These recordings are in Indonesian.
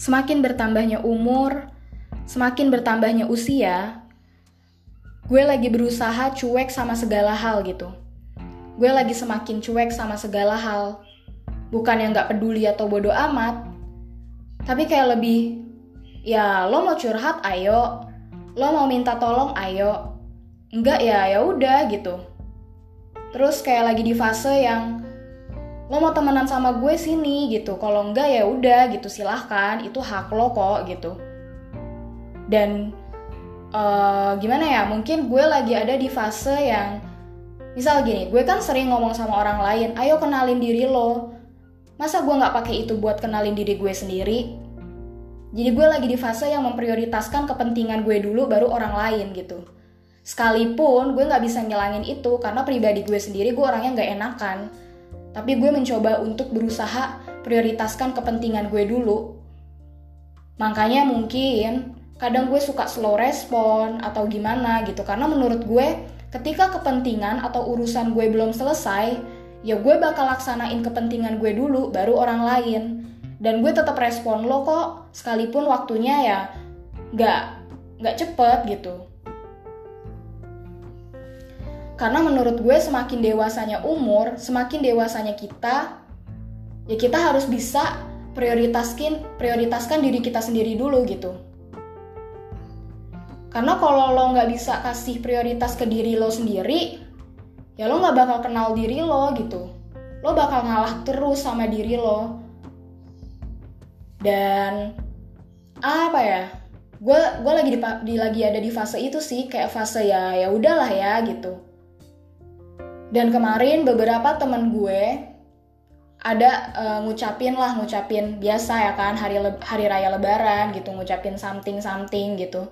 semakin bertambahnya umur, semakin bertambahnya usia, gue lagi berusaha cuek sama segala hal gitu. Gue lagi semakin cuek sama segala hal. Bukan yang gak peduli atau bodoh amat, tapi kayak lebih, ya lo mau curhat ayo, lo mau minta tolong ayo, enggak ya ya udah gitu. Terus kayak lagi di fase yang lo mau temenan sama gue sini gitu. Kalau enggak ya udah gitu. Silahkan itu hak lo kok gitu. Dan uh, gimana ya mungkin gue lagi ada di fase yang misal gini gue kan sering ngomong sama orang lain ayo kenalin diri lo. Masa gue nggak pakai itu buat kenalin diri gue sendiri? Jadi gue lagi di fase yang memprioritaskan kepentingan gue dulu baru orang lain gitu. Sekalipun gue nggak bisa ngilangin itu karena pribadi gue sendiri gue orangnya nggak enakan tapi gue mencoba untuk berusaha prioritaskan kepentingan gue dulu. Makanya mungkin kadang gue suka slow respon atau gimana gitu karena menurut gue ketika kepentingan atau urusan gue belum selesai, ya gue bakal laksanain kepentingan gue dulu baru orang lain. Dan gue tetap respon lo kok sekalipun waktunya ya nggak nggak cepet gitu. Karena menurut gue semakin dewasanya umur, semakin dewasanya kita, ya kita harus bisa prioritaskan prioritaskan diri kita sendiri dulu gitu. Karena kalau lo nggak bisa kasih prioritas ke diri lo sendiri, ya lo nggak bakal kenal diri lo gitu. Lo bakal ngalah terus sama diri lo. Dan apa ya? Gue gue lagi di lagi ada di fase itu sih, kayak fase ya ya udahlah ya gitu dan kemarin beberapa temen gue ada uh, ngucapin lah ngucapin biasa ya kan hari hari raya lebaran gitu ngucapin something something gitu.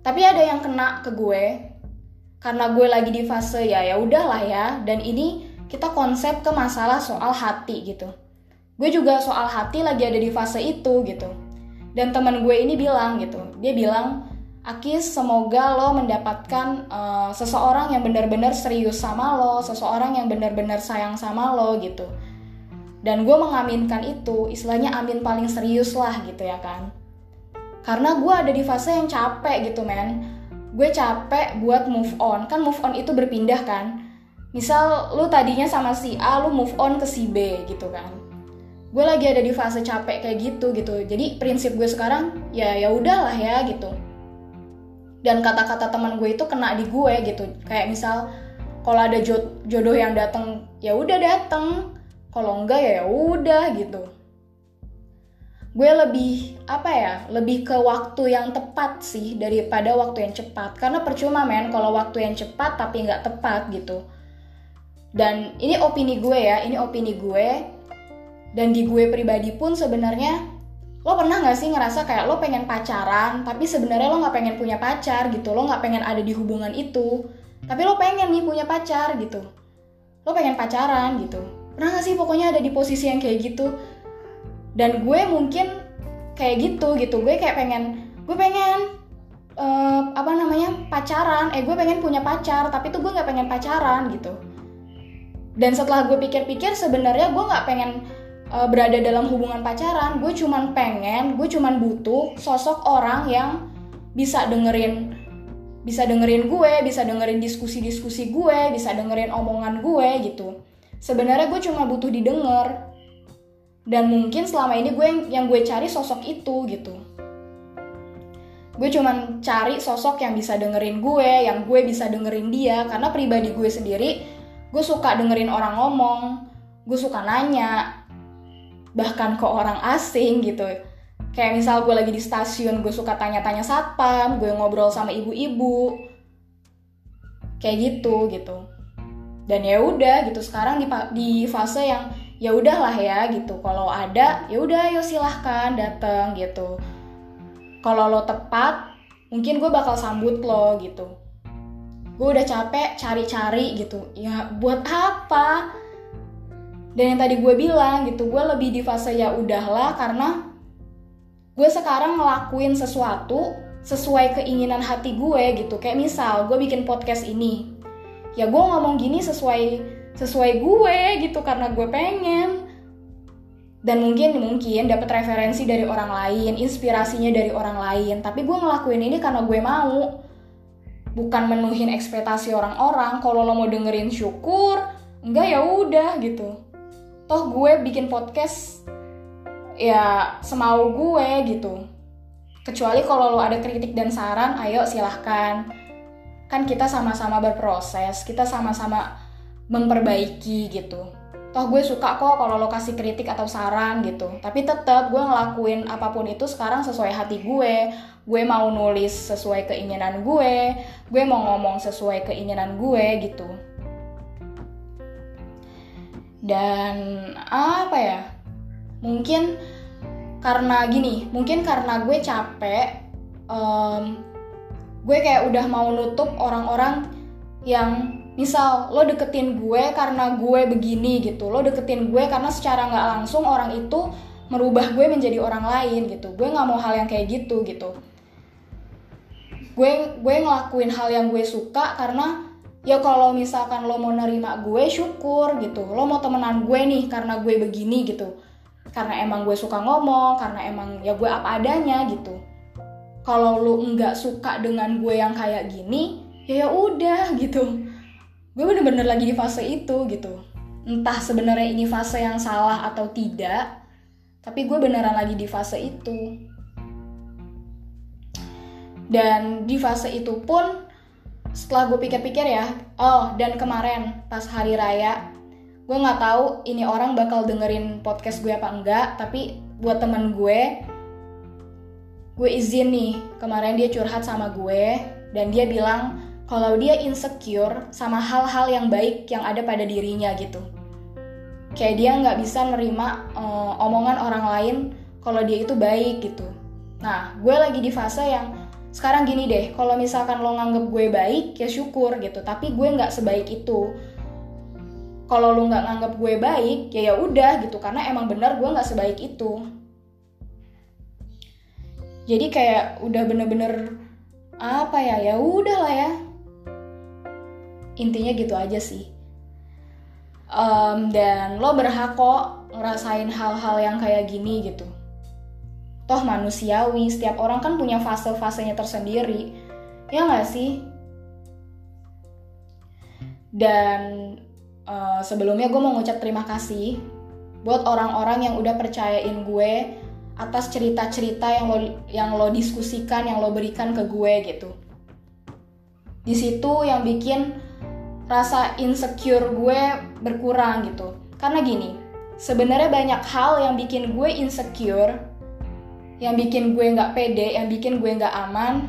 Tapi ada yang kena ke gue karena gue lagi di fase ya ya udahlah ya. Dan ini kita konsep ke masalah soal hati gitu. Gue juga soal hati lagi ada di fase itu gitu. Dan teman gue ini bilang gitu dia bilang Akis, semoga lo mendapatkan uh, seseorang yang benar-benar serius sama lo, seseorang yang benar-benar sayang sama lo gitu. Dan gue mengaminkan itu, istilahnya amin paling serius lah gitu ya kan. Karena gue ada di fase yang capek gitu men. Gue capek buat move on, kan move on itu berpindah kan. Misal lu tadinya sama si A, lu move on ke si B gitu kan. Gue lagi ada di fase capek kayak gitu gitu. Jadi prinsip gue sekarang ya ya udahlah ya gitu dan kata-kata teman gue itu kena di gue gitu. Kayak misal kalau ada jodoh yang datang ya udah datang kalau enggak ya, ya udah gitu. Gue lebih apa ya lebih ke waktu yang tepat sih daripada waktu yang cepat. Karena percuma men kalau waktu yang cepat tapi nggak tepat gitu. Dan ini opini gue ya ini opini gue. Dan di gue pribadi pun sebenarnya lo pernah nggak sih ngerasa kayak lo pengen pacaran tapi sebenarnya lo nggak pengen punya pacar gitu. Lo nggak pengen ada di hubungan itu tapi lo pengen nih punya pacar gitu. Lo pengen pacaran gitu. Pernah nggak sih pokoknya ada di posisi yang kayak gitu? Dan gue mungkin kayak gitu gitu. Gue kayak pengen gue pengen uh, apa namanya pacaran. Eh gue pengen punya pacar tapi tuh gue nggak pengen pacaran gitu. Dan setelah gue pikir-pikir sebenarnya gue nggak pengen uh, berada dalam hubungan pacaran gue cuman pengen gue cuman butuh sosok orang yang bisa dengerin bisa dengerin gue bisa dengerin diskusi-diskusi gue bisa dengerin omongan gue gitu. Sebenarnya gue cuma butuh didengar. Dan mungkin selama ini gue yang, yang gue cari sosok itu gitu. Gue cuman cari sosok yang bisa dengerin gue yang gue bisa dengerin dia. Karena pribadi gue sendiri gue suka dengerin orang ngomong gue suka nanya bahkan ke orang asing gitu. Kayak misal gue lagi di stasiun gue suka tanya-tanya satpam gue ngobrol sama ibu-ibu. Kayak gitu gitu. Dan ya udah gitu. Sekarang di di fase yang ya udahlah ya gitu. Kalau ada ya udah ayo silahkan dateng gitu. Kalau lo tepat mungkin gue bakal sambut lo gitu. Gue udah capek cari-cari gitu. Ya buat apa dan yang tadi gue bilang gitu gue lebih di fase ya udahlah karena gue sekarang ngelakuin sesuatu sesuai keinginan hati gue gitu. Kayak misal gue bikin podcast ini. Ya gue ngomong gini sesuai sesuai gue gitu karena gue pengen. Dan mungkin mungkin dapat referensi dari orang lain inspirasinya dari orang lain. Tapi gue ngelakuin ini karena gue mau. Bukan menuhin ekspektasi orang-orang kalau lo mau dengerin syukur enggak ya udah gitu toh gue bikin podcast ya semau gue gitu. Kecuali kalau lo ada kritik dan saran ayo silahkan. Kan kita sama-sama berproses kita sama-sama memperbaiki gitu. Toh gue suka kok kalau lo kasih kritik atau saran gitu. Tapi tetap gue ngelakuin apa pun itu sekarang sesuai hati gue. Gue mau nulis sesuai keinginan gue. Gue mau ngomong sesuai keinginan gue gitu dan apa ya? Mungkin karena gini mungkin karena gue capek um, gue kayak udah mau nutup orang-orang yang misal lo deketin gue karena gue begini gitu lo deketin gue karena secara nggak langsung orang itu merubah gue menjadi orang lain gitu gue nggak mau hal yang kayak gitu gitu. Gue gue ngelakuin hal yang gue suka karena ya kalau misalkan lo mau nerima gue syukur gitu. Lo mau temenan gue nih karena gue begini gitu. Karena emang gue suka ngomong karena emang ya gue apa adanya gitu. Kalau lo nggak suka dengan gue yang kayak gini ya ya udah gitu. Gue bener-bener lagi di fase itu gitu. Entah sebenarnya ini fase yang salah atau tidak tapi gue beneran lagi di fase itu. Dan di fase itu pun setelah gue pikir-pikir ya oh dan kemarin pas hari raya gue nggak tahu ini orang bakal dengerin podcast gue apa enggak tapi buat temen gue gue izin nih kemarin dia curhat sama gue dan dia bilang kalau dia insecure sama hal-hal yang baik yang ada pada dirinya gitu. Kayak dia nggak bisa nerima uh, omongan orang lain kalau dia itu baik gitu. Nah, gue lagi di fase yang sekarang gini deh, kalau misalkan lo nganggep gue baik, ya syukur gitu. Tapi gue nggak sebaik itu. Kalau lo nggak nganggep gue baik, ya ya udah gitu. Karena emang bener gue nggak sebaik itu. Jadi kayak udah bener-bener apa ya ya udah lah ya intinya gitu aja sih um, dan lo berhak kok ngerasain hal-hal yang kayak gini gitu toh manusiawi setiap orang kan punya fase-fasenya tersendiri. Ya nggak sih? Dan uh, sebelumnya gue mau ngucap terima kasih buat orang-orang yang udah percayain gue atas cerita-cerita yang lo yang lo diskusikan yang lo berikan ke gue gitu. Di situ yang bikin rasa insecure gue berkurang gitu. Karena gini, sebenarnya banyak hal yang bikin gue insecure, yang bikin gue nggak pede, yang bikin gue nggak aman.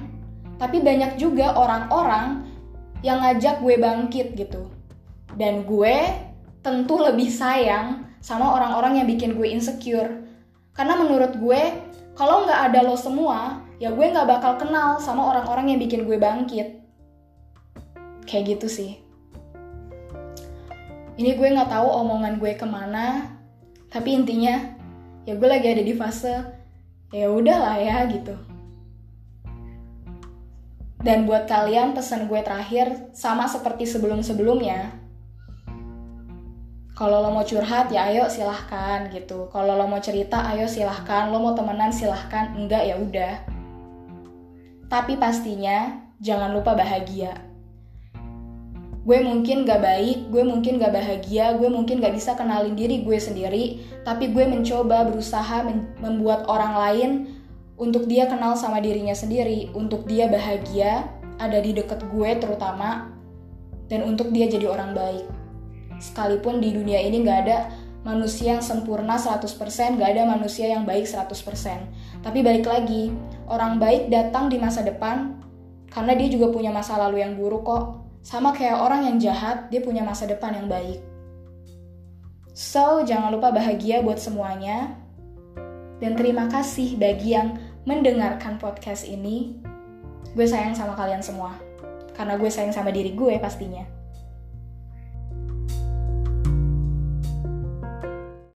Tapi banyak juga orang-orang yang ngajak gue bangkit gitu. Dan gue tentu lebih sayang sama orang-orang yang bikin gue insecure. Karena menurut gue, kalau nggak ada lo semua, ya gue nggak bakal kenal sama orang-orang yang bikin gue bangkit. Kayak gitu sih ini gue nggak tahu omongan gue ke mana tapi intinya ya gue lagi ada di fase ya udahlah ya gitu. Dan buat kalian pesan gue terakhir sama seperti sebelum-sebelumnya. Kalau lo mau curhat ya ayo silahkan gitu. Kalau lo mau cerita ayo silahkan. Lo mau temenan silahkan. Enggak ya udah. Tapi pastinya jangan lupa bahagia gue mungkin gak baik, gue mungkin gak bahagia, gue mungkin gak bisa kenalin diri gue sendiri, tapi gue mencoba berusaha membuat orang lain untuk dia kenal sama dirinya sendiri, untuk dia bahagia, ada di deket gue terutama, dan untuk dia jadi orang baik. Sekalipun di dunia ini gak ada manusia yang sempurna 100%, gak ada manusia yang baik 100%. Tapi balik lagi, orang baik datang di masa depan karena dia juga punya masa lalu yang buruk kok sama kayak orang yang jahat, dia punya masa depan yang baik. So, jangan lupa bahagia buat semuanya. Dan terima kasih bagi yang mendengarkan podcast ini. Gue sayang sama kalian semua. Karena gue sayang sama diri gue pastinya.